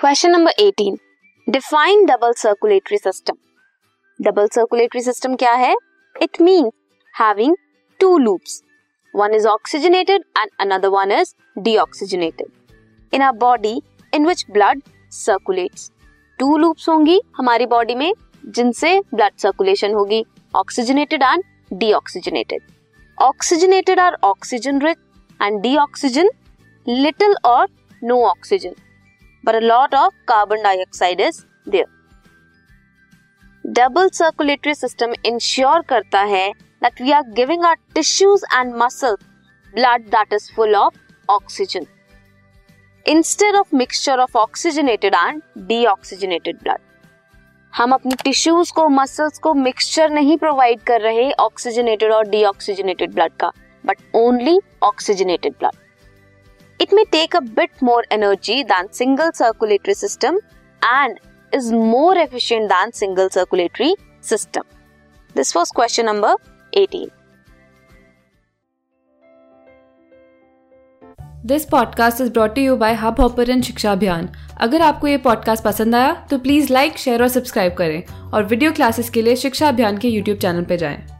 Question number 18 define double circulatory system double circulatory system क्या है? It mean having two loops one is oxygenated and another one is deoxygenated in our body in which blood circulates two loops होंगी हमारी body में, जिनसे blood circulation होगी oxygenated and deoxygenated oxygenated are oxygen rich and deoxygen little और no oxygen but a lot of carbon dioxide is there. Double circulatory system ensure करता है that we are giving our tissues and muscles blood that is full of oxygen instead of mixture of oxygenated and deoxygenated blood. हम अपनी tissues को muscles को mixture नहीं provide कर रहे oxygenated और डीऑक्सीजनेटेड ब्लड का but only oxygenated blood it may take a bit more energy than single circulatory system and is more efficient than single circulatory system this was question number eighteen this podcast is brought you by hub of Shiksha Abhiyan अगर आपको ये podcast पसंद आया तो please like share और subscribe करें और video classes के लिए शिक्षा अभियान के यूट्यूब चैनल पर जाएँ।